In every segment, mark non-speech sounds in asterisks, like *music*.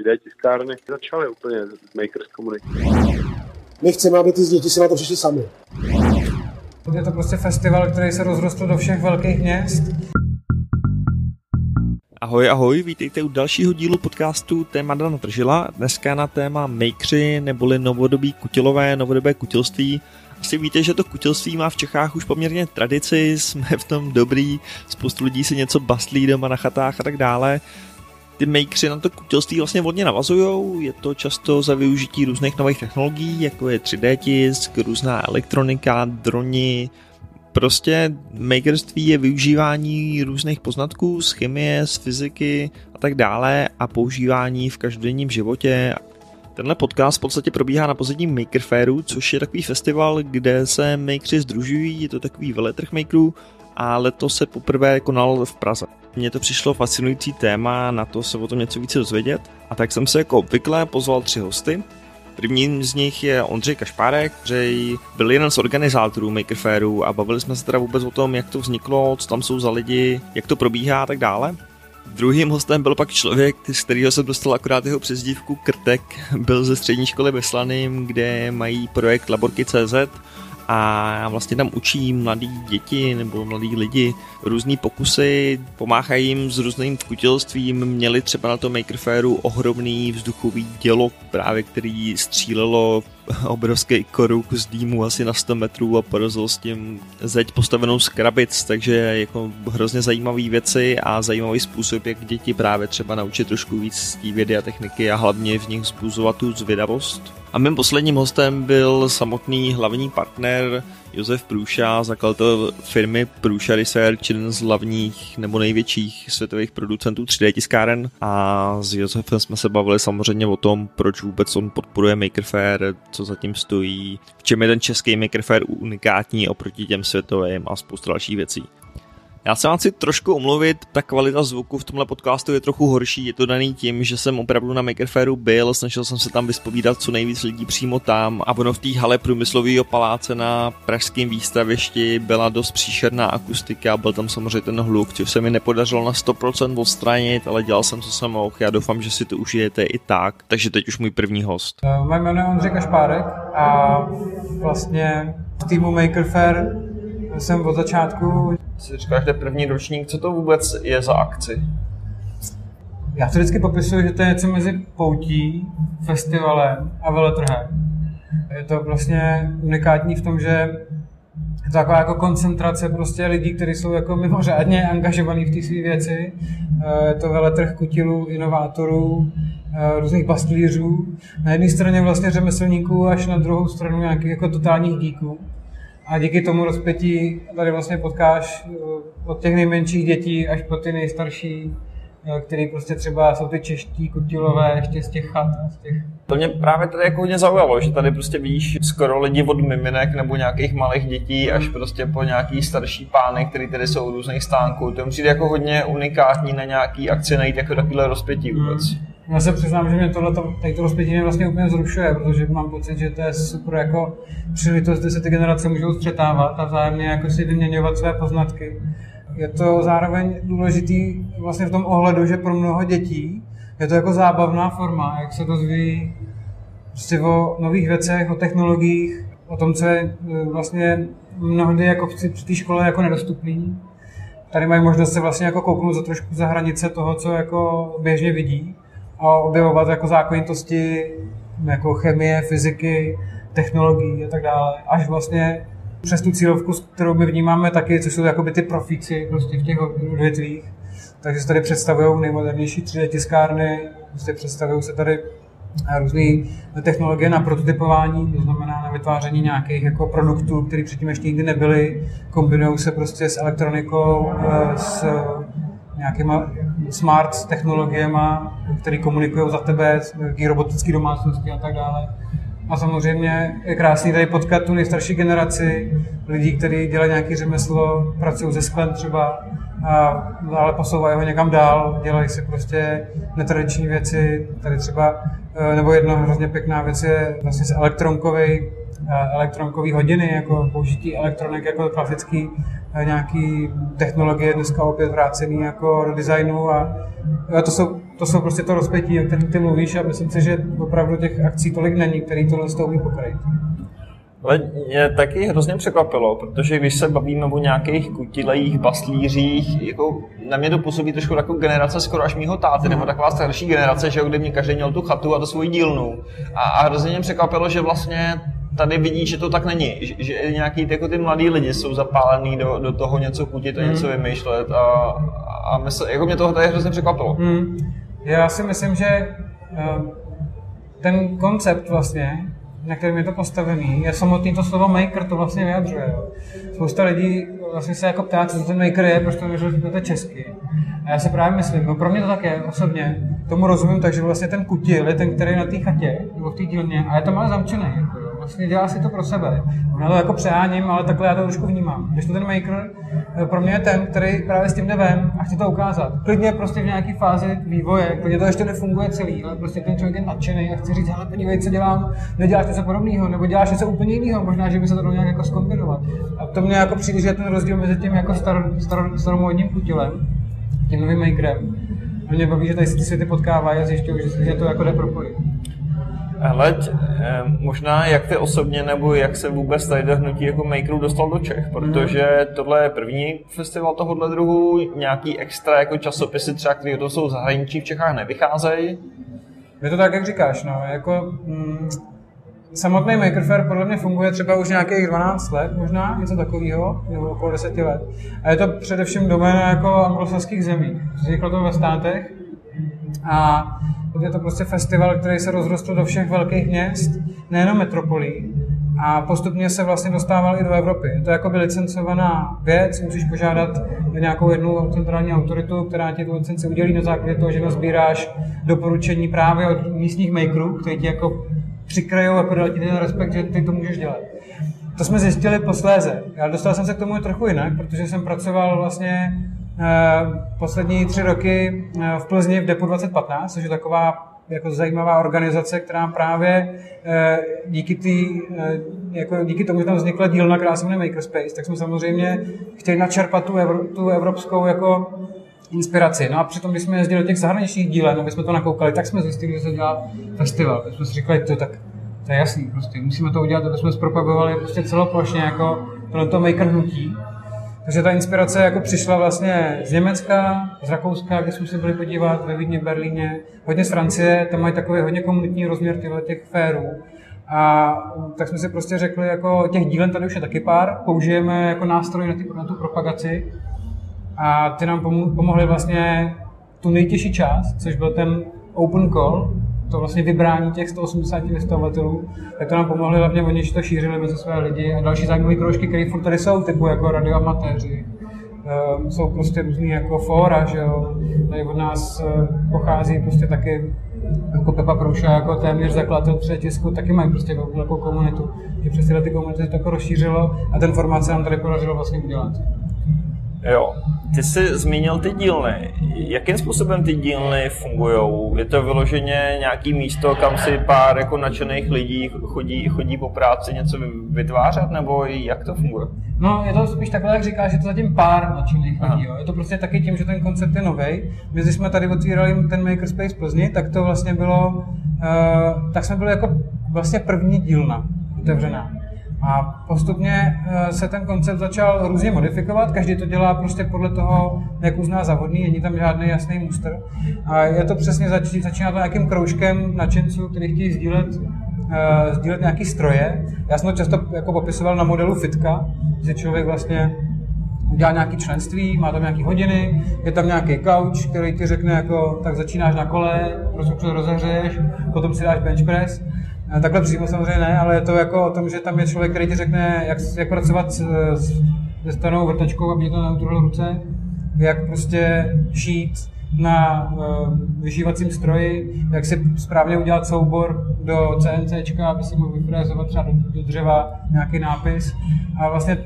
3D tiskárny začaly úplně z Makers Community. My chceme, aby ty děti si na to přišli sami. Je to prostě festival, který se rozrostl do všech velkých měst. Ahoj, ahoj, vítejte u dalšího dílu podcastu Téma Dana Tržila. Dneska na téma makeři neboli novodobí kutilové, novodobé kutilství. Asi víte, že to kutilství má v Čechách už poměrně tradici, *laughs* jsme v tom dobrý, spoustu lidí si něco baslí doma na chatách a tak dále ty makeři na to kutilství vlastně hodně navazují, je to často za využití různých nových technologií, jako je 3D tisk, různá elektronika, droni, prostě makerství je využívání různých poznatků z chemie, z fyziky a tak dále a používání v každodenním životě. Tenhle podcast v podstatě probíhá na pozadí Maker Fairu, což je takový festival, kde se makeři združují, je to takový veletrh makerů a letos se poprvé konal v Praze. Mně to přišlo fascinující téma, na to se o tom něco více dozvědět a tak jsem se jako obvykle pozval tři hosty. Prvním z nich je Ondřej Kašpárek, který byl jeden z organizátorů Maker Fairu a bavili jsme se teda vůbec o tom, jak to vzniklo, co tam jsou za lidi, jak to probíhá a tak dále. Druhým hostem byl pak člověk, z kterého jsem dostal akorát jeho přezdívku Krtek, byl ze střední školy ve Slaným, kde mají projekt Laborky.cz a vlastně tam učí mladí děti nebo mladí lidi různý pokusy, pomáhají jim s různým kutilstvím, měli třeba na tom Maker Fairu ohromný vzduchový dělo, právě který střílelo *laughs* obrovský koruk z dýmu asi na 100 metrů a porazil s tím zeď postavenou z krabic, takže jako hrozně zajímavé věci a zajímavý způsob, jak děti právě třeba naučit trošku víc z té vědy a techniky a hlavně v nich vzbuzovat tu zvědavost. A mým posledním hostem byl samotný hlavní partner Josef Průša, zakladatel firmy Průša Research, jeden z hlavních nebo největších světových producentů 3D tiskáren a s Josefem jsme se bavili samozřejmě o tom, proč vůbec on podporuje Maker Faire, co zatím stojí, v čem je ten český Maker Faire unikátní oproti těm světovým a spoustu dalších věcí. Já se vám chci trošku omluvit, ta kvalita zvuku v tomhle podcastu je trochu horší, je to daný tím, že jsem opravdu na Maker Fairu byl, snažil jsem se tam vyspovídat co nejvíc lidí přímo tam a ono v té hale průmyslového paláce na pražském výstavišti byla dost příšerná akustika, byl tam samozřejmě ten hluk, což se mi nepodařilo na 100% odstranit, ale dělal jsem, co jsem mohl, já doufám, že si to užijete i tak, takže teď už můj první host. Moje jméno je Ondřej Kašpárek a vlastně v týmu Maker Fair jsem od začátku si říkáš, že první ročník, co to vůbec je za akci? Já to vždycky popisuju, že to je něco mezi poutí, festivalem a veletrhem. Je to vlastně unikátní v tom, že je to taková jako koncentrace prostě lidí, kteří jsou jako mimořádně angažovaní v té své věci. Je to veletrh kutilů, inovátorů, různých pastlířů. Na jedné straně vlastně řemeslníků, až na druhou stranu nějakých jako totálních díků. A díky tomu rozpětí tady vlastně potkáš eh, od těch nejmenších dětí až po ty nejstarší, eh, který prostě třeba jsou ty čeští kutilové ještě z těch chat. Z těch... To mě právě tady jako hodně zaujalo, že tady prostě víš skoro lidi od miminek nebo nějakých malých dětí až prostě po nějaký starší pány, který tady jsou různých stánků. To musí jako hodně unikátní na nějaký akci najít jako takovýhle rozpětí vůbec. Hmm. Já se přiznám, že mě tohle, tady to rozpětí vlastně úplně zrušuje, protože mám pocit, že to je super jako příležitost, kde se ty generace můžou střetávat a vzájemně jako si vyměňovat své poznatky. Je to zároveň důležitý vlastně v tom ohledu, že pro mnoho dětí je to jako zábavná forma, jak se dozví prostě o nových věcech, o technologiích, o tom, co je e, vlastně mnohdy jako při té škole jako nedostupný. Tady mají možnost se vlastně jako kouknout za trošku za hranice toho, co jako běžně vidí a objevovat jako zákonitosti jako chemie, fyziky, technologií a tak dále. Až vlastně přes tu cílovku, kterou my vnímáme taky, co jsou jakoby ty profíci prostě v těch odvětvích. Takže se tady představují nejmodernější 3D tiskárny, prostě představují se tady různé technologie na prototypování, to znamená na vytváření nějakých jako produktů, které předtím ještě nikdy nebyly. Kombinují se prostě s elektronikou, eh, s nějakýma smart technologiemi, které komunikují za tebe, nějaké robotické domácnosti a tak dále. A samozřejmě je krásný tady potkat tu nejstarší generaci lidí, kteří dělají nějaké řemeslo, pracují ze sklem třeba a ale posouvají ho někam dál, dělají si prostě netradiční věci. Tady třeba, eh, nebo jedna hrozně pěkná věc je vlastně z eh, elektronkový hodiny, jako použití elektronik jako klasický nějaký technologie dneska opět vrácený jako do designu a, a to jsou to jsou prostě to rozpětí, o kterém ty mluvíš a myslím si, že opravdu těch akcí tolik není, který tohle z toho umí pokrajit. Ale mě taky hrozně překvapilo, protože když se bavíme o nějakých kutilejích, baslířích, jako na mě to působí trošku jako generace skoro až mýho táty, nebo taková starší generace, že jo, kde mě každý měl tu chatu a to svoji dílnu. A, a hrozně mě překvapilo, že vlastně tady vidí, že to tak není, že, že nějaký ty, jako ty mladí lidi jsou zapálení do, do toho něco kutit a hmm. něco vymýšlet a, a mysl, jako mě toho tady hrozně překvapilo. Hmm. Já si myslím, že uh, ten koncept vlastně na kterém je to postavený, je samotný to slovo maker, to vlastně vyjadřuje. Spousta lidí vlastně se jako ptá, co ten maker je, proč to neřeknete česky. A já si právě myslím, no pro mě to tak je osobně, tomu rozumím tak, že vlastně ten kutil je ten, který je na té chatě, nebo v té dílně, a je tam ale zamčený. Jako. Vlastně dělá si to pro sebe. Já to jako přeháním, ale takhle já to trošku vnímám. Když to ten maker eh, pro mě je ten, který právě s tím jde ven a chce to ukázat. Klidně prostě v nějaké fázi vývoje, klidně to ještě nefunguje celý, ale prostě ten člověk je nadšený a chce říct, ale podívej, co dělám, neděláš něco podobného, nebo děláš něco úplně jiného, možná, že by se to dalo nějak jako zkombinovat. A to mě jako přijde, že ten rozdíl mezi tím jako star, star, staromodním kutilem, tím novým makerem. Mě baví, že tady se ty světy potkávají a zjišťují, že, že to jako jde propojit. Hele, eh, možná jak ty osobně, nebo jak se vůbec tady hnutí jako makerů dostal do Čech, protože tohle je první festival tohohle druhu, nějaký extra jako časopisy třeba, které to jsou zahraničí v Čechách, nevycházejí. Je to tak, jak říkáš, no, jako mm, samotný Maker Fair podle mě funguje třeba už nějakých 12 let, možná něco takového, nebo okolo 10 let. A je to především doména jako anglosaských zemí. Vzniklo to ve státech a je to prostě festival, který se rozrostl do všech velkých měst, nejenom metropolí, a postupně se vlastně dostával i do Evropy. Je to jako by licencovaná věc, musíš požádat nějakou jednu centrální autoritu, která ti tu licenci udělí na základě toho, že nazbíráš doporučení právě od místních makerů, kteří ti jako přikrajou, jako ti ten respekt, že ty to můžeš dělat. To jsme zjistili posléze. Já dostal jsem se k tomu trochu jinak, protože jsem pracoval vlastně poslední tři roky eh, v Plzni v Depo 2015, což je taková jako zajímavá organizace, která právě eh, díky, tý, jako díky tomu, že tam vznikla dílna, která se jmenuje Makerspace, tak jsme samozřejmě chtěli načerpat tu, evro, tu evropskou jako inspiraci. No a přitom, když jsme jezdili do těch zahraničních dílen, aby jsme to nakoukali, tak jsme zjistili, že se dělá festival. Tak jsme si říkali, to tak to je jasný, prostě musíme to udělat, aby jsme zpropagovali prostě celoplošně jako tohle maker hnutí. Takže ta inspirace jako přišla vlastně z Německa, z Rakouska, kde jsme se byli podívat, ve Vídni, Berlíně, hodně z Francie, tam mají takový hodně komunitní rozměr těchto těch férů. A tak jsme si prostě řekli, jako těch dílen tady už je taky pár, použijeme jako nástroj na, ty, na tu propagaci. A ty nám pomohly vlastně tu nejtěžší část, což byl ten open call, to vlastně vybrání těch 180 vystavovatelů, tak to nám pomohli hlavně oni, že to šířili mezi své lidi a další zajímavé kroužky, které furt tady jsou, typu jako radioamatéři. Um, jsou prostě různý jako fóra, že jo. Tady od nás uh, pochází prostě taky jako Pepa Prouša, jako téměř zakladatel třetí tisku, taky mají prostě velkou komunitu. Že přes tyhle ty komunity to jako rozšířilo a ten formát se nám tady podařilo vlastně udělat. Jo. Ty jsi zmínil ty dílny. Jakým způsobem ty dílny fungují? Je to vyloženě nějaký místo, kam si pár jako nadšených lidí chodí, chodí po práci něco vytvářet, nebo jak to funguje? No, je to spíš takhle, jak říkáš, že to zatím pár nadšených lidí. Jo. Je to prostě taky tím, že ten koncept je nový. My, když jsme tady otvírali ten Makerspace Plzni, tak to vlastně bylo, uh, tak jsme byli jako vlastně první dílna otevřená. A postupně eh, se ten koncept začal různě modifikovat, každý to dělá prostě podle toho, jak uzná zavodný, není tam žádný jasný muster. A je to přesně začíná, začíná to nějakým kroužkem nadšenců, kteří chtějí sdílet, uh, sdílet nějaký stroje. Já jsem to často jako popisoval na modelu fitka, že člověk vlastně udělá nějaký členství, má tam nějaký hodiny, je tam nějaký couch, který ti řekne jako, tak začínáš na kole, prostě rozehřeješ, potom si dáš bench press Takhle přímo samozřejmě ne, ale je to jako o tom, že tam je člověk, který ti řekne, jak, jak pracovat s, se stanou vrtačkou, aby to neudruhlo ruce, jak prostě šít na uh, vyžívacím stroji, jak si správně udělat soubor do CNC, aby si mohl vyfrézovat třeba do, do dřeva nějaký nápis. A vlastně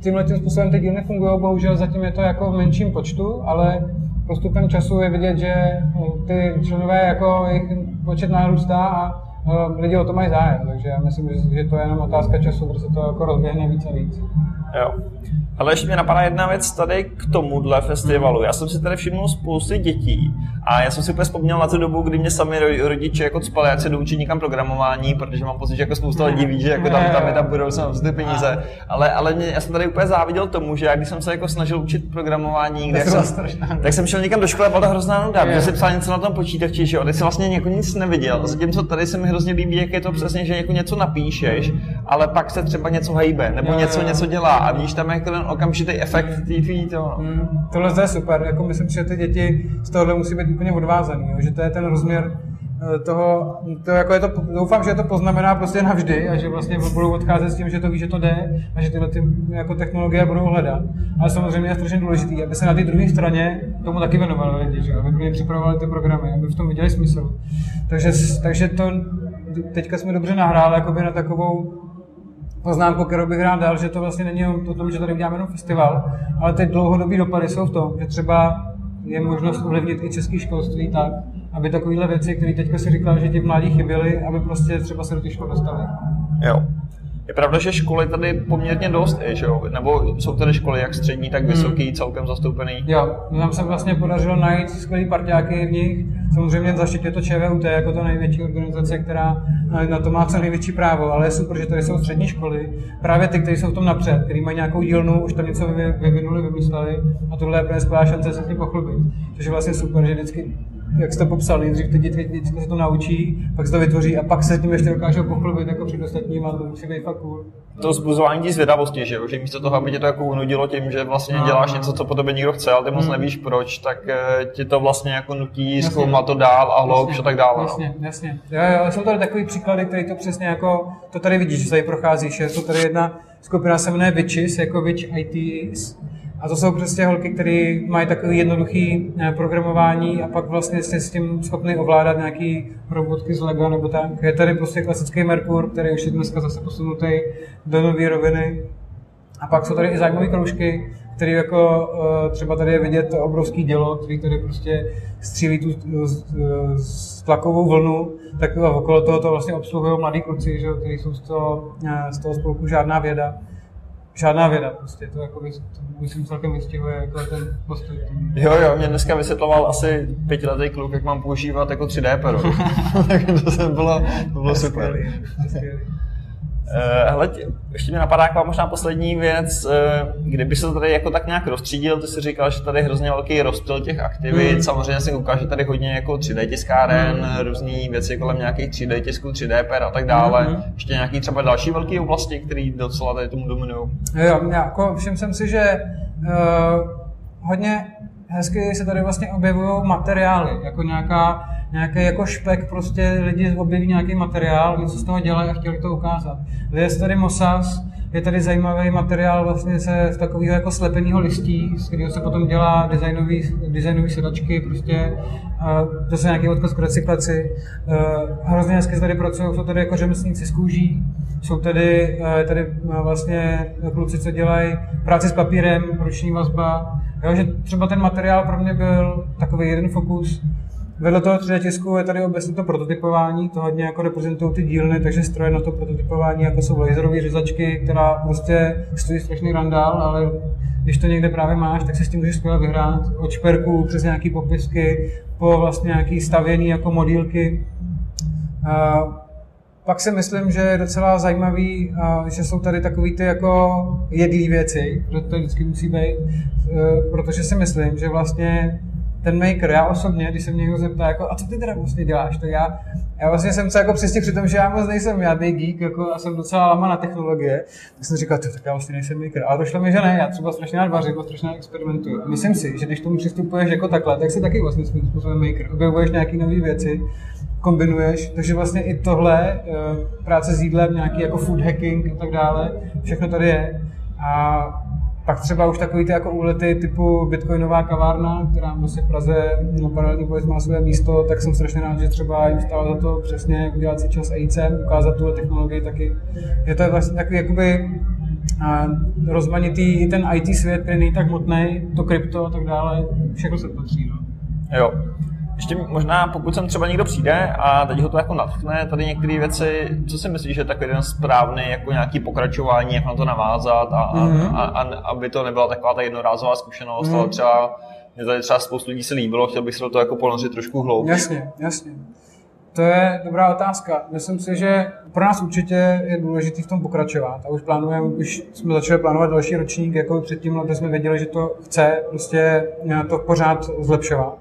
tímhle tím způsobem ty dílny fungují, bohužel zatím je to jako v menším počtu, ale postupem času je vidět, že ty členové jako jejich počet narůstá a lidi o to mají zájem, takže já myslím, že to je jenom otázka času, se to jako rozběhne víc a víc. Jo. Ale ještě mě napadá jedna věc tady k tomuhle festivalu. Já jsem si tady všiml spousty dětí A já jsem si úplně vzpomněl na tu dobu, kdy mě sami rodiče jako spali, jak se doučit někam programování, protože mám pocit, že jako spousta lidí ví, že jako tam, tam je ta budoucnost, ty peníze. Ale, ale mě, já jsem tady úplně záviděl tomu, že já když jsem se jako snažil učit programování, kde jsem, tak jsem šel někam do školy a byla to hrozná nuda, protože jsem psal něco na tom počítači, že jo, teď jsem vlastně jako nic neviděl. Zatímco tady se mi hrozně líbí, jak je to přesně, že jako něco napíšeš, ale pak se třeba něco hejbe, nebo něco něco dělá a vidíš tam jako ten okamžitý efekt té to. Hmm, tohle je super, jako myslím, že ty děti z tohohle musí být úplně odvázaný, jo? že to je ten rozměr eh, toho, to jako je to, doufám, že to poznamená prostě navždy a že vlastně budou odcházet s tím, že to ví, že to jde a že tyhle ty, jako technologie budou hledat. Ale samozřejmě je strašně důležité, aby se na té druhé straně tomu taky věnovali lidi, že? aby pro připravovali ty programy, aby v tom viděli smysl. Takže, takže to teďka jsme dobře nahráli jakoby na takovou poznámku, kterou bych rád dal, že to vlastně není o tom, že tady uděláme jenom festival, ale ty dlouhodobé dopady jsou v tom, že třeba je možnost ovlivnit i české školství tak, aby takovéhle věci, které teďka si říkal, že ti mladí chyběly, aby prostě třeba se do těch škol dostali. Jo. Je pravda, že školy tady poměrně dost je, že jo? Nebo jsou tady školy jak střední, tak vysoký, hmm. celkem zastoupený? Jo, nám se vlastně podařilo najít skvělý partiáky v nich. Samozřejmě zaštitě to ČVUT jako to největší organizace, která na to má co největší právo, ale je super, že tady jsou střední školy, právě ty, kteří jsou v tom napřed, který mají nějakou dílnu, už tam něco vyvinuli, vymysleli a tohle je skvělá šance se s tím pochlubit. Což je vlastně super, že vždycky jak jste popsal, nejdřív ty děti vždycky se to naučí, pak se to vytvoří a pak se tím ještě dokážou pochlubit jako před ostatníma, to musí být fakt cool. To zbuzování tí zvědavosti, že jo? že místo toho, aby tě to jako unudilo tím, že vlastně no, děláš no. něco, co po tobě někdo chce, ale ty moc hmm. nevíš proč, tak eh, ti to vlastně jako nutí jasně. zkoumat to dál a hloubš a tak dále. No. Jasně, no. jasně. Jo, jo, jsou tady takový příklady, které to přesně jako, to tady vidíš, že tady procházíš, je to tady jedna skupina se jmenuje Witches, jako Witch ITs, a to jsou prostě holky, které mají takový jednoduchý eh, programování a pak vlastně jste s tím schopný ovládat nějaký robotky z Lego nebo tak. Je tady prostě klasický Merkur, který už je dneska zase posunutý do nové roviny. A pak jsou tady i zajímavé kroužky, které jako eh, třeba tady je vidět to obrovský dělo, který tady prostě střílí tu eh, tlakovou vlnu, tak okolo toho to vlastně obsluhují mladí kluci, že, kteří jsou z toho, z toho spolku žádná věda žádná věda, prostě to jako to myslím celkem vystihuje jako ten postoj. Jo, jo, mě dneska vysvětloval asi pětiletý kluk, jak mám používat jako 3D pero. *laughs* *laughs* tak to, bylo, to bylo super. Skvělý, skvělý. Uh, hele, ještě mě napadá jako možná poslední věc, uh, kdyby se to tady jako tak nějak rozstřídil, ty jsi říkal, že tady je hrozně velký rozptyl těch aktivit, mm. samozřejmě se ukáže tady hodně jako 3D tiskáren, mm. různé věci kolem nějakých 3D tisků, 3D per a tak dále, mm. ještě nějaký třeba další velké oblasti, které docela tady tomu dominují. Jo, jako všiml jsem si, že uh, hodně hezky se tady vlastně objevují materiály, jako nějaká nějaký jako špek, prostě lidi objeví nějaký materiál, něco z toho dělají a chtěli to ukázat. Je tady Mosas, je tady zajímavý materiál vlastně se z takového jako slepeného listí, z kterého se potom dělá designový, designový sedačky, prostě to jsou nějaký odkaz k recyklaci. Uh, hrozně hezky tady pracují, jsou tady jako řemeslníci z kůží, jsou tady, uh, tady vlastně kluci, co dělají práci s papírem, ruční vazba. Jo, že třeba ten materiál pro mě byl takový jeden fokus, Vedle toho 3D tisku je tady obecně to prototypování, to hodně jako reprezentují ty dílny, takže stroje na to prototypování, jako jsou laserové řezačky, která prostě stojí strašný randál, ale když to někde právě máš, tak se s tím můžeš skvěle vyhrát. Od šperků přes nějaký popisky, po vlastně nějaký stavěný jako modílky. Pak si myslím, že je docela zajímavý, že jsou tady takový ty jako jedlý věci, protože to vždycky musí být, e, protože si myslím, že vlastně ten maker, já osobně, když se mě někdo zeptá, jako, a co ty teda vlastně děláš, to já, já vlastně jsem se jako přistihl při tom, že já moc nejsem žádný geek, jako, a jsem docela lama na technologie, tak jsem říkal, tak já vlastně nejsem maker. Ale došlo mi, že ne, já třeba strašně rád vařím a strašně experimentuju. Myslím si, že když tomu přistupuješ jako takhle, tak si taky vlastně svým způsobem maker. Objevuješ nějaké nové věci, kombinuješ, takže vlastně i tohle, eh, práce s jídlem, nějaký jako food hacking a tak dále, všechno tady je. A pak třeba už takový ty jako úlety typu bitcoinová kavárna, která vlastně v Praze na paralelní polis má své místo, tak jsem strašně rád, že třeba jim stálo za to přesně udělat si čas EIC, ukázat tuhle technologii taky. Je to vlastně takový jakoby a rozmanitý ten IT svět, který není tak hmotný, to krypto a tak dále, všechno se patří. No. Jo. Ještě možná, pokud sem třeba někdo přijde a teď ho to jako natchne, tady některé věci, co si myslíš, že je takový jeden správný jako nějaký pokračování, jak na to navázat a, mm-hmm. a, a, a, aby to nebyla taková ta jednorázová zkušenost, mm-hmm. ale třeba Mě tady třeba spoustu lidí se líbilo, chtěl bych se do toho jako ponořit trošku hlouběji. Jasně, jasně. To je dobrá otázka. Myslím si, že pro nás určitě je důležité v tom pokračovat. A už plánujeme, už jsme začali plánovat další ročník, jako předtím, aby jsme věděli, že to chce prostě to pořád zlepšovat.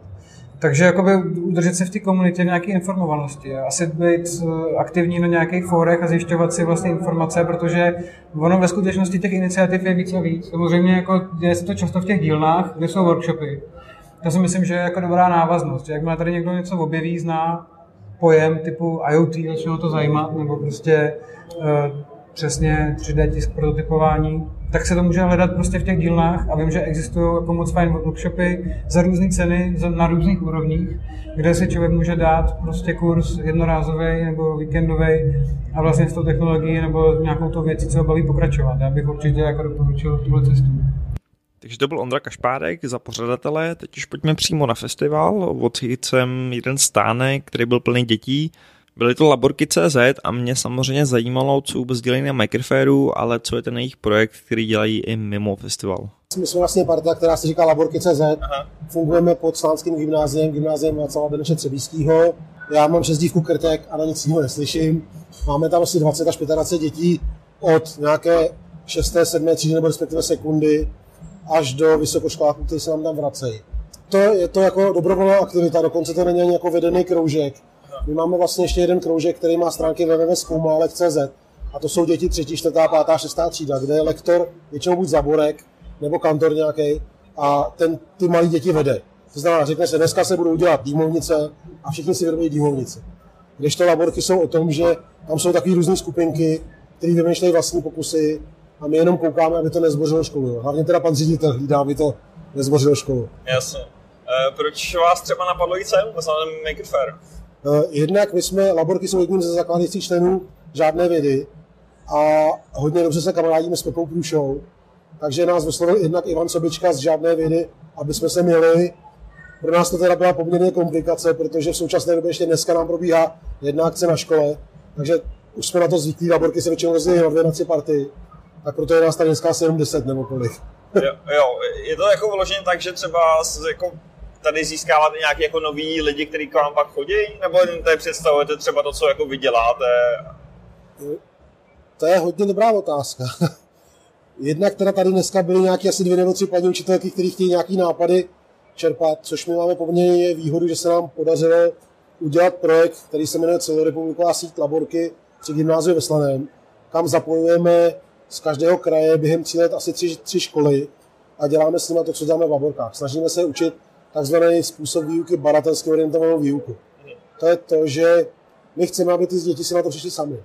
Takže jakoby udržet se v té komunitě nějaké informovanosti. Asi být eh, aktivní na nějakých fórech a zjišťovat si vlastně informace, protože ono ve skutečnosti těch iniciativ je víc a víc. Samozřejmě jako děje se to často v těch dílnách, kde jsou workshopy. To si myslím, že je jako dobrá návaznost. Jakmile tady někdo něco objeví, zná pojem typu IoT, začne to zajímat, nebo prostě uh, přesně 3D tisk prototypování, tak se to může hledat prostě v těch dílnách a vím, že existují jako moc fajn workshopy za různé ceny na různých úrovních, kde si člověk může dát prostě kurz jednorázový nebo víkendový a vlastně s tou technologií nebo nějakou tou věcí, co ho baví pokračovat. Já bych určitě jako doporučil tuhle cestu. Takže to byl Ondra Kašpárek za pořadatele. Teď už pojďme přímo na festival. Odchyt jsem jeden stánek, který byl plný dětí. Byly to laborky CZ a mě samozřejmě zajímalo, co vůbec dělají na Microfairu, ale co je ten jejich projekt, který dělají i mimo festival. My jsme vlastně parta, která se říká Laborky CZ. Aha. Fungujeme pod Slánským gymnáziem, gymnáziem Václava Beneše Třebískýho. Já mám přezdívku Krtek a na nic jiného neslyším. Máme tam asi 20 až 25 dětí od nějaké 6. 7. třídy nebo respektive sekundy až do vysokoškoláků, kteří se nám tam vracejí. To je to jako dobrovolná aktivita, dokonce to není ani jako vedený kroužek. My máme vlastně ještě jeden kroužek, který má stránky www.zkoumálek.cz a to jsou děti třetí, čtvrtá, pátá, šestá třída, kde je lektor většinou buď zaborek nebo kantor nějaký a ten ty malé děti vede. To znamená, řekne se, dneska se budou dělat dýmovnice a všichni si vyrobí dýmovnice. Když to laborky jsou o tom, že tam jsou takové různé skupinky, které vymýšlejí vlastní pokusy a my jenom koukáme, aby to nezbořilo školu. Hlavně teda pan ředitel hlídá, aby to nezbořilo školu. Jasně. E, proč vás třeba napadlo jít sem, Make It Fair? Eh, jednak my jsme, Laborky jsou jedním ze zakládajících členů žádné vědy a hodně dobře se kamarádíme s Pepou Průšou, takže nás vyslovil jednak Ivan Sobička z žádné vědy, aby jsme se měli. Pro nás to teda byla poměrně komplikace, protože v současné době ještě dneska nám probíhá jedna akce na škole, takže už jsme na to zvyklí, laborky se většinou rozdělí na dvě noci party, tak proto je nás tady dneska 70 nebo kolik. Jo, jo, je to jako vyloženě tak, že třeba jako tady získáváte nějaký jako nový lidi, kteří k vám pak chodí? Nebo tady představujete třeba to, co jako vy děláte? To je hodně dobrá otázka. *laughs* Jednak teda tady dneska byly nějaké asi dvě nebo tři paní učitelky, kteří chtějí nějaký nápady čerpat, což my máme poměrně výhodu, že se nám podařilo udělat projekt, který se jmenuje celorepubliková síť laborky při gymnáziu ve Slaném, kam zapojujeme z každého kraje během tří let asi tři, tři školy a děláme s nimi to, co děláme v laborkách. Snažíme se učit takzvaný způsob výuky, baratelsky orientovanou výuku. To je to, že my chceme, aby ty děti si na to přišli sami.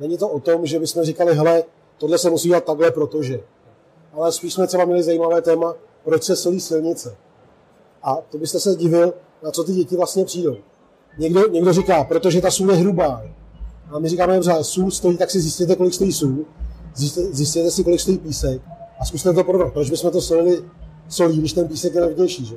Není to o tom, že bychom říkali, hele, tohle se musí dělat takhle, protože. Ale spíš jsme třeba měli zajímavé téma, proč se solí silnice. A to byste se divil, na co ty děti vlastně přijdou. Někdo, někdo říká, protože ta sůl je hrubá. A my říkáme, dobře, sůl stojí, tak si zjistěte, kolik stojí sůl, zjistěte, zjistěte si, kolik stojí písek a zkuste to porovnat. Proč bychom to solili solí, když ten písek je levnější, že?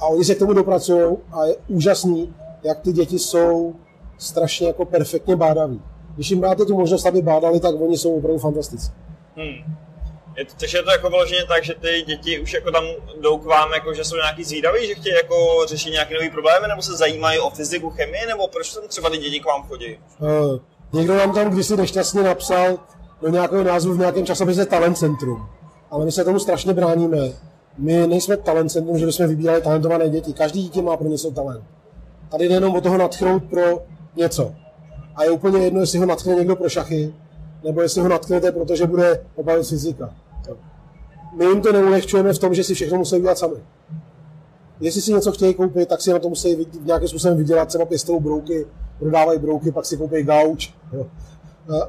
A oni se k tomu dopracují a je úžasný, jak ty děti jsou strašně jako perfektně bádaví. Když jim dáte tu možnost, aby bádali, tak oni jsou opravdu fantastici. Hmm. Je to, takže je to jako vyloženě tak, že ty děti už jako tam jdou k vám, jako, že jsou nějaký zvídaví, že chtějí jako řešit nějaké nové problémy, nebo se zajímají o fyziku, chemii, nebo proč tam třeba ty děti k vám chodí? Uh, někdo nám tam kdysi nešťastně napsal do nějakého názvu v nějakém časopise Talent Centrum. Ale my se tomu strašně bráníme, my nejsme talent centrum, že bychom vybírali talentované děti. Každý dítě má pro něco talent. Tady jde jenom o toho natchnout pro něco. A je úplně jedno, jestli ho natchne někdo pro šachy, nebo jestli ho natchnete, protože bude obavit fyzika. My jim to neulehčujeme v tom, že si všechno musí udělat sami. Jestli si něco chtějí koupit, tak si na to musí nějakým způsobem vydělat, třeba pěstou brouky, prodávají brouky, pak si koupí gauč.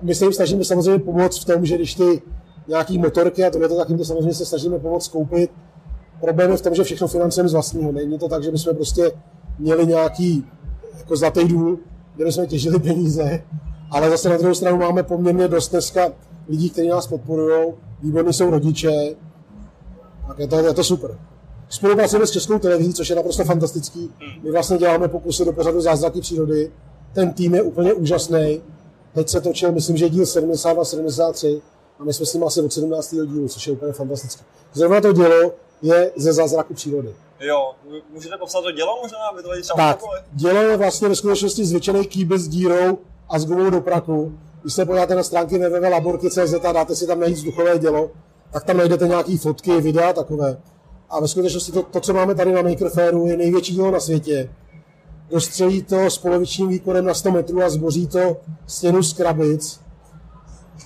My se jim snažíme samozřejmě pomoct v tom, že když ty nějaký motorky a tohle, tak jim to samozřejmě se snažíme pomoct koupit, Problém je v tom, že všechno financujeme z vlastního. Není to tak, že bychom prostě měli nějaký jako zlatý důl, kde bychom těžili peníze, ale zase na druhou stranu máme poměrně dost dneska lidí, kteří nás podporují, výborní jsou rodiče, tak je to, je to super. Spolupracujeme s Českou televizí, což je naprosto fantastický. My vlastně děláme pokusy do pořadu Zázraky přírody. Ten tým je úplně úžasný. Teď se točil, myslím, že díl 72, 73 a my jsme s ním asi od 17. dílu, což je úplně fantastické. Zrovna to dělo je ze zázraku přírody. Jo, můžete popsat to dělo možná, aby to třeba Tak, dělo je vlastně ve skutečnosti zvětšený kýbl s dírou a s gumou do praku. Když se podíváte na stránky www.laborky.cz a dáte si tam najít vzduchové dělo, tak tam najdete nějaké fotky, videa takové. A ve skutečnosti to, to, co máme tady na Maker Fairu, je největší dílo na světě. Dostřelí to s polovičním výkonem na 100 metrů a zboří to stěnu z krabic.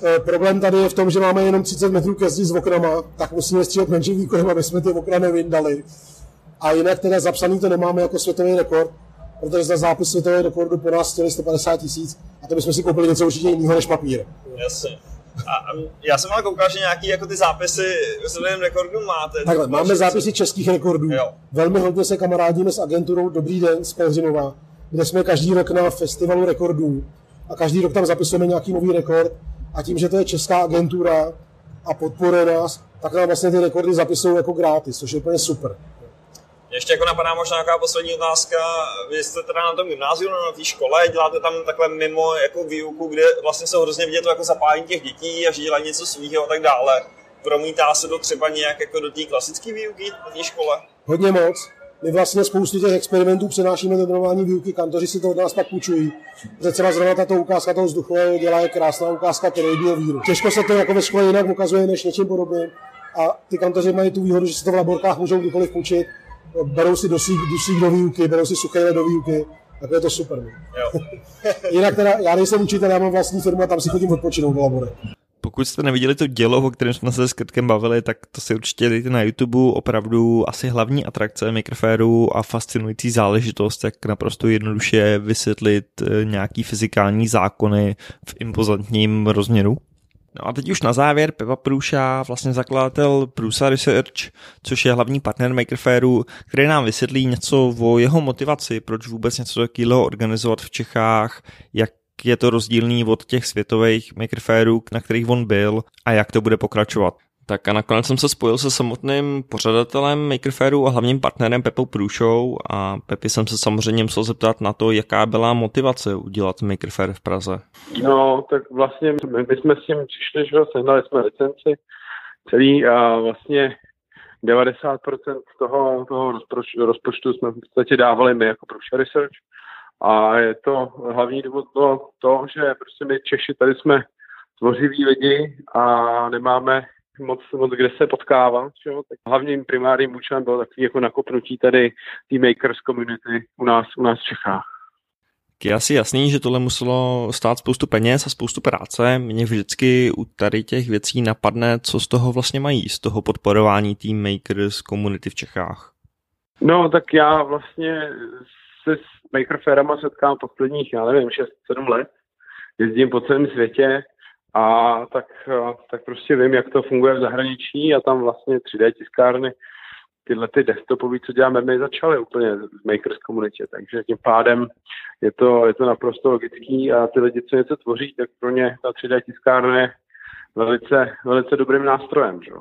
E, problém tady je v tom, že máme jenom 30 metrů ke zdi s oknama, tak musíme střílet menším výkonem, aby jsme ty okna nevyndali. A jinak teda zapsaný to nemáme jako světový rekord, protože za zápis světového rekordu po nás chtěli 150 tisíc a to bychom si koupili něco určitě jiného než papír. Jasně. A, já jsem ale koukal, že nějaký jako ty zápisy světovým rekordů máte. Takhle, máme zápisy českých rekordů. Jo. Velmi hodně se kamarádíme s agenturou Dobrý den z Pelhřimova, kde jsme každý rok na festivalu rekordů a každý rok tam zapisujeme nějaký nový rekord a tím, že to je česká agentura a podporuje nás, tak nám vlastně ty rekordy zapisují jako gratis, což je úplně super. Ještě jako napadá možná nějaká poslední otázka. Vy jste teda na tom gymnáziu, na té škole, děláte tam takhle mimo jako výuku, kde vlastně se hrozně vidět to jako zapálení těch dětí a že dělají něco svého a tak dále. Promítá se to třeba nějak jako do té klasické výuky na té škole? Hodně moc. My vlastně spoustu těch experimentů přenášíme do trénování výuky, kantoři si to od nás pak půjčují. Protože třeba zrovna tato ukázka toho vzduchového dělá je krásná ukázka teroidního víru. Těžko se to jako ve škole jinak ukazuje než něčím podobným. A ty kantoři mají tu výhodu, že se to v laborkách můžou kdykoliv půjčit berou si dusík, dusík do výuky, berou si suché do výuky, tak je to super. No. Jo. *laughs* Jinak teda, já nejsem učitel, já mám vlastní firmu a tam si chodím odpočinout do labory. Pokud jste neviděli to dělo, o kterém jsme se s Krtkem bavili, tak to si určitě dejte na YouTube. Opravdu asi hlavní atrakce mikroféru a fascinující záležitost, jak naprosto jednoduše vysvětlit eh, nějaký fyzikální zákony v impozantním rozměru. No a teď už na závěr Pepa Průša, vlastně zakladatel Prusa Research, což je hlavní partner Makerfairu, který nám vysvětlí něco o jeho motivaci, proč vůbec něco takového organizovat v Čechách, jak je to rozdílný od těch světových Makerfairů, na kterých on byl a jak to bude pokračovat. Tak a nakonec jsem se spojil se samotným pořadatelem Makerfairu a hlavním partnerem Pepou Průšou a Pepi jsem se samozřejmě musel zeptat na to, jaká byla motivace udělat Makerfair v Praze. No, tak vlastně my, my jsme s tím přišli, že sehnali jsme licenci celý a vlastně 90% toho, toho rozpočtu, rozpočtu jsme v podstatě dávali my jako Prusha Research a je to hlavní důvod to, to, že prostě my Češi tady jsme tvořiví lidi a nemáme moc, moc kde se potkávat. Že? Tak hlavním primárním účelem bylo takový jako nakopnutí tady té makers community u nás, u nás v Čechách. Je asi jasný, že tohle muselo stát spoustu peněz a spoustu práce. Mě vždycky u tady těch věcí napadne, co z toho vlastně mají, z toho podporování Team Makers komunity v Čechách. No, tak já vlastně se s Maker Fairama setkám posledních, já nevím, 6-7 let. Jezdím po celém světě, a tak, tak prostě vím, jak to funguje v zahraničí a tam vlastně 3D tiskárny tyhle ty desktopové, co děláme, my začaly úplně v makers komunitě, takže tím pádem je to, je to naprosto logický a ty lidi, co něco tvoří, tak pro ně ta 3D tiskárna je velice, velice dobrým nástrojem. Že?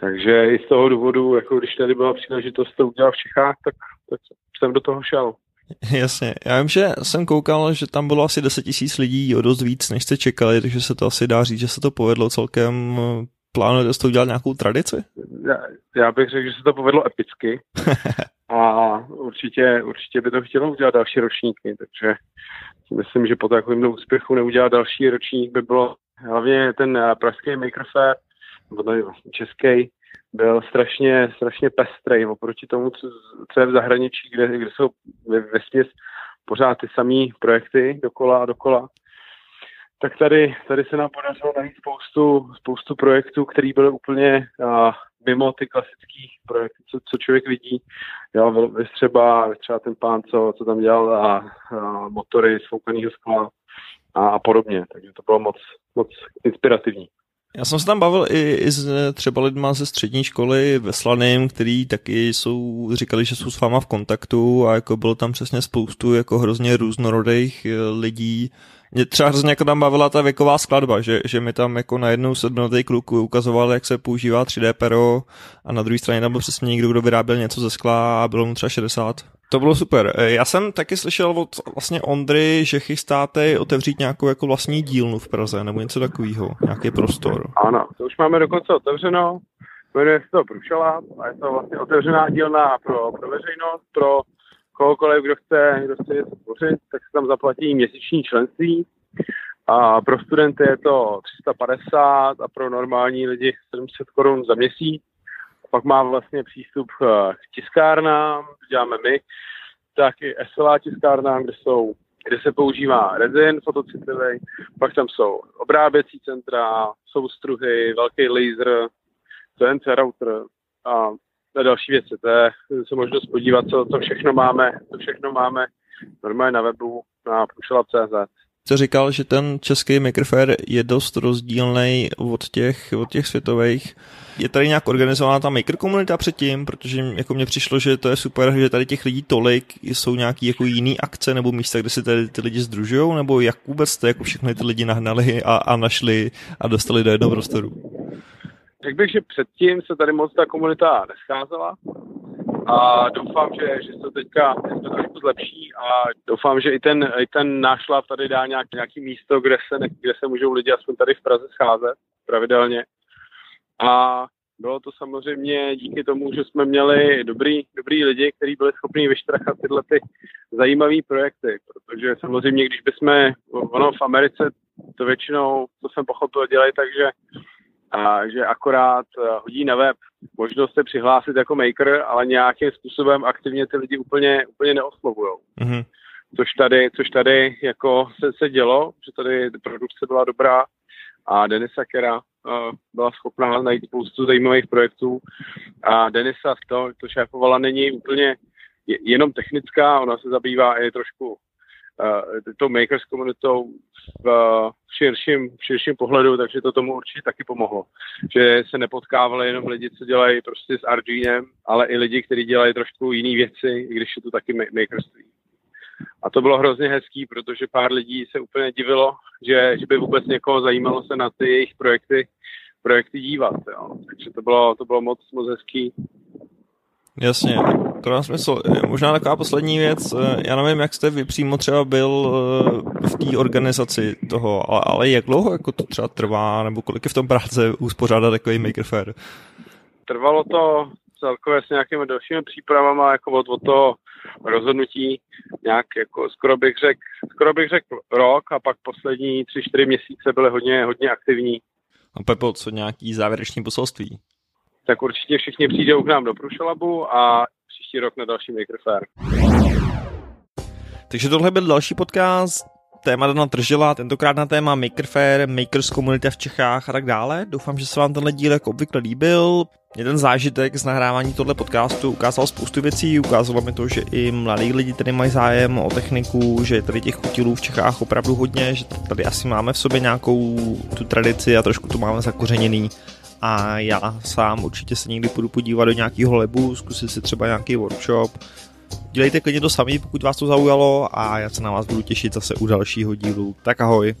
Takže i z toho důvodu, jako když tady byla příležitost to udělat v Čechách, tak, tak jsem do toho šel. *laughs* Jasně, já vím, že jsem koukal, že tam bylo asi 10 tisíc lidí, o dost víc, než jste čekali, takže se to asi dá říct, že se to povedlo celkem. Plánujete z toho udělat nějakou tradici? Já, já bych řekl, že se to povedlo epicky *laughs* a určitě, určitě by to chtělo udělat další ročníky, takže myslím, že po takovém úspěchu neudělat další ročník by bylo hlavně ten pražský Maker Fair, nebo vlastně český, byl strašně, strašně pestrý oproti tomu, co, co je v zahraničí, kde, kde jsou ve, ve směs pořád ty samé projekty dokola a dokola. Tak tady, tady se nám podařilo najít spoustu, spoustu projektů, které byly úplně a, mimo ty klasické projekty, co, co člověk vidí. Dělal třeba, třeba ten pán, co, co tam dělal a, a motory z foukaného skla a, a podobně. Takže to bylo moc, moc inspirativní. Já jsem se tam bavil i, i s třeba lidma ze střední školy ve Slaným, který taky jsou, říkali, že jsou s váma v kontaktu a jako bylo tam přesně spoustu jako hrozně různorodých eh, lidí. Mě třeba hrozně jako tam bavila ta věková skladba, že, že mi tam jako na jednou sedmnutý kluk ukazoval, jak se používá 3D pero a na druhé straně tam byl přesně někdo, kdo vyráběl něco ze skla a bylo mu třeba 60. To bylo super. E, já jsem taky slyšel od vlastně Ondry, že chystáte otevřít nějakou jako vlastní dílnu v Praze nebo něco takového, nějaký prostor. Ano, to už máme dokonce otevřeno. Jmenuje se to Prušala a je to vlastně otevřená dílna pro, pro veřejnost, pro kohokoliv, kdo chce, kdo chce něco tvořit, tak se tam zaplatí měsíční členství. A pro studenty je to 350 a pro normální lidi 700 korun za měsíc. Pak má vlastně přístup k tiskárnám, děláme my, tak i SLA tiskárnám, kde jsou kde se používá rezin fotocitlivý, pak tam jsou obráběcí centra, soustruhy, velký laser, CNC router a na další věci. To je se možnost podívat, co, co všechno máme, co všechno máme normálně na webu na průšela.cz. Jste říkal, že ten český Makerfair je dost rozdílný od těch, od těch světových. Je tady nějak organizovaná ta maker komunita předtím, protože jako mně přišlo, že to je super, že tady těch lidí tolik, jsou nějaký jako jiný akce nebo místa, kde si tady ty lidi združují, nebo jak vůbec jste jako všechny ty lidi nahnali a, a našli a dostali do jednoho prostoru? Řekl bych, že předtím se tady moc ta komunita nescházela a doufám, že, že se teďka to trošku zlepší a doufám, že i ten, i ten náš lav tady dá nějak, nějaký místo, kde se, kde se můžou lidi aspoň tady v Praze scházet pravidelně. A bylo to samozřejmě díky tomu, že jsme měli dobrý, dobrý lidi, kteří byli schopni vyštrachat tyhle ty zajímavé projekty, protože samozřejmě, když bychom, ono v Americe to většinou, co jsem pochopil, dělají tak, že a že akorát eh, hodí na web možnost se přihlásit jako maker, ale nějakým způsobem aktivně ty lidi úplně, úplně neoslovují. Mm-hmm. Což tady, což tady jako se, se dělo, že tady produkce byla dobrá a Denisa Kera uh, byla schopná najít spoustu zajímavých projektů a Denisa to, to šéfovala není úplně jenom technická, ona se zabývá i trošku tou makers komunitou v, v, širším, v širším pohledu, takže to tomu určitě taky pomohlo. Že se nepotkávali jenom lidi, co dělají prostě s Arduinem, ale i lidi, kteří dělají trošku jiné věci, i když je to taky makerství. A to bylo hrozně hezký, protože pár lidí se úplně divilo, že, že by vůbec někoho zajímalo se na ty jejich projekty, projekty dívat. Jo. Takže to bylo, to bylo moc, moc hezký. Jasně, to má smysl. Možná taková poslední věc, eh, já nevím, jak jste vy přímo třeba byl eh, v té organizaci toho, ale, ale jak dlouho jako to třeba trvá, nebo kolik je v tom práce uspořádat takový Maker Fair? Trvalo to celkově s nějakými dalšími přípravama, jako od, od toho rozhodnutí nějak jako skoro bych řekl, skoro bych řekl rok a pak poslední tři, čtyři měsíce byly hodně, hodně aktivní. A Pepo, co nějaký závěrečný poselství? Tak určitě všichni přijdou k nám do Prušelabu a příští rok na další Maker Fair. Takže tohle byl další podcast téma Dana Tržila, tentokrát na téma Maker Fair, Makers Community v Čechách a tak dále. Doufám, že se vám tenhle díl jako obvykle líbil. Jeden zážitek z nahrávání tohle podcastu ukázal spoustu věcí, ukázalo mi to, že i mladí lidi tady mají zájem o techniku, že tady těch kutilů v Čechách opravdu hodně, že tady asi máme v sobě nějakou tu tradici a trošku to máme zakořeněný a já sám určitě se někdy půjdu podívat do nějakého lebu, zkusit si třeba nějaký workshop. Dělejte klidně to sami, pokud vás to zaujalo a já se na vás budu těšit zase u dalšího dílu. Tak ahoj.